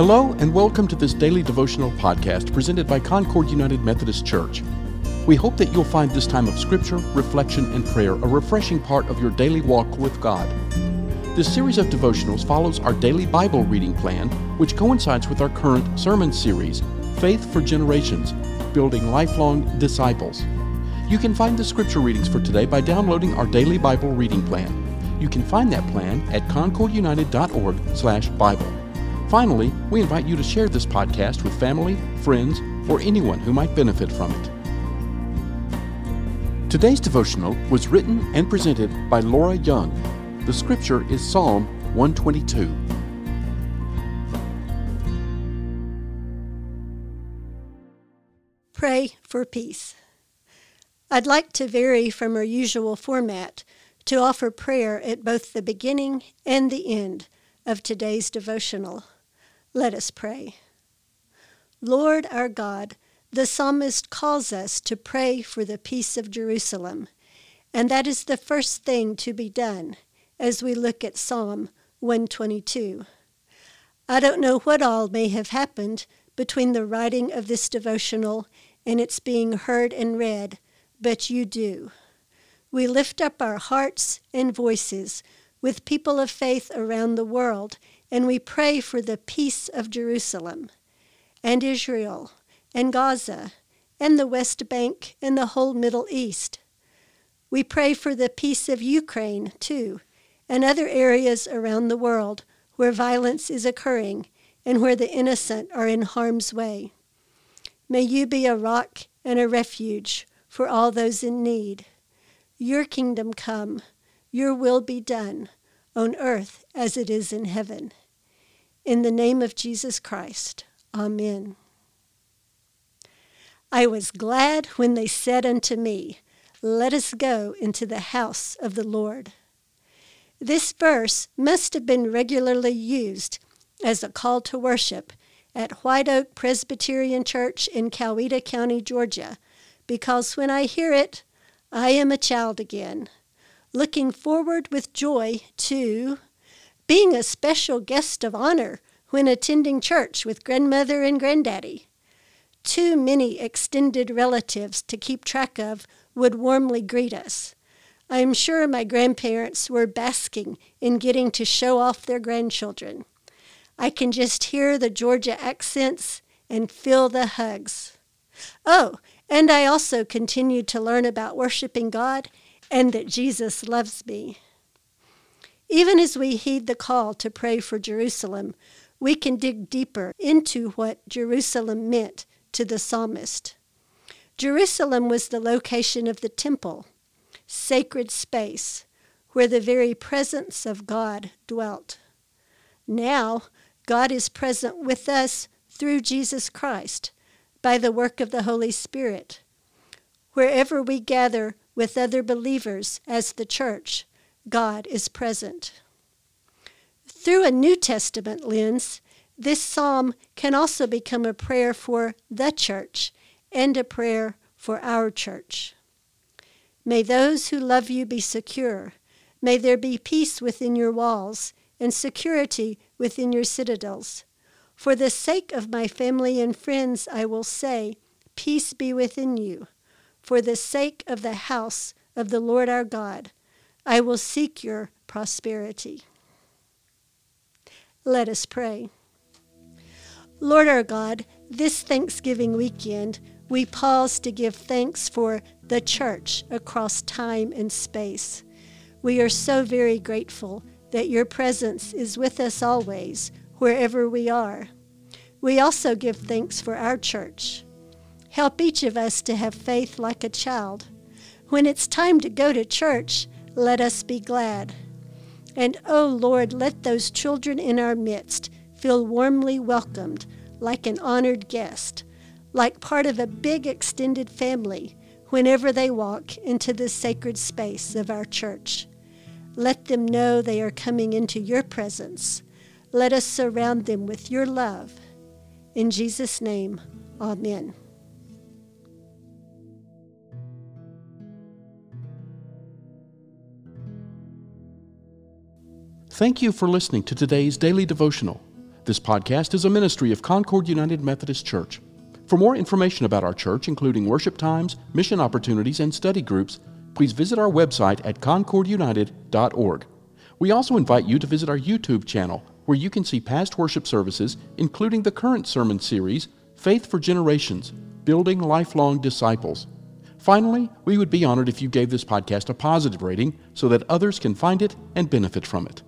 Hello, and welcome to this daily devotional podcast presented by Concord United Methodist Church. We hope that you'll find this time of scripture, reflection, and prayer a refreshing part of your daily walk with God. This series of devotionals follows our daily Bible reading plan, which coincides with our current sermon series, Faith for Generations Building Lifelong Disciples. You can find the scripture readings for today by downloading our daily Bible reading plan. You can find that plan at concordunited.org/bible. Finally, we invite you to share this podcast with family, friends, or anyone who might benefit from it. Today's devotional was written and presented by Laura Young. The scripture is Psalm 122. Pray for peace. I'd like to vary from our usual format to offer prayer at both the beginning and the end of today's devotional. Let us pray. Lord our God, the psalmist calls us to pray for the peace of Jerusalem, and that is the first thing to be done as we look at Psalm 122. I don't know what all may have happened between the writing of this devotional and its being heard and read, but you do. We lift up our hearts and voices with people of faith around the world and we pray for the peace of Jerusalem and Israel and Gaza and the West Bank and the whole Middle East. We pray for the peace of Ukraine, too, and other areas around the world where violence is occurring and where the innocent are in harm's way. May you be a rock and a refuge for all those in need. Your kingdom come, your will be done, on earth as it is in heaven. In the name of Jesus Christ. Amen. I was glad when they said unto me, Let us go into the house of the Lord. This verse must have been regularly used as a call to worship at White Oak Presbyterian Church in Coweta County, Georgia, because when I hear it, I am a child again, looking forward with joy to being a special guest of honor when attending church with grandmother and granddaddy. Too many extended relatives to keep track of would warmly greet us. I am sure my grandparents were basking in getting to show off their grandchildren. I can just hear the Georgia accents and feel the hugs. Oh, and I also continued to learn about worshiping God and that Jesus loves me. Even as we heed the call to pray for Jerusalem, we can dig deeper into what Jerusalem meant to the psalmist. Jerusalem was the location of the temple, sacred space, where the very presence of God dwelt. Now, God is present with us through Jesus Christ by the work of the Holy Spirit. Wherever we gather with other believers as the church, God is present. Through a New Testament lens, this psalm can also become a prayer for the church and a prayer for our church. May those who love you be secure. May there be peace within your walls and security within your citadels. For the sake of my family and friends, I will say, Peace be within you. For the sake of the house of the Lord our God, I will seek your prosperity. Let us pray. Lord our God, this Thanksgiving weekend, we pause to give thanks for the church across time and space. We are so very grateful that your presence is with us always, wherever we are. We also give thanks for our church. Help each of us to have faith like a child. When it's time to go to church, let us be glad. And, O oh Lord, let those children in our midst feel warmly welcomed like an honored guest, like part of a big extended family whenever they walk into the sacred space of our church. Let them know they are coming into your presence. Let us surround them with your love. In Jesus' name, amen. Thank you for listening to today's daily devotional. This podcast is a ministry of Concord United Methodist Church. For more information about our church, including worship times, mission opportunities, and study groups, please visit our website at concordunited.org. We also invite you to visit our YouTube channel, where you can see past worship services, including the current sermon series, Faith for Generations Building Lifelong Disciples. Finally, we would be honored if you gave this podcast a positive rating so that others can find it and benefit from it.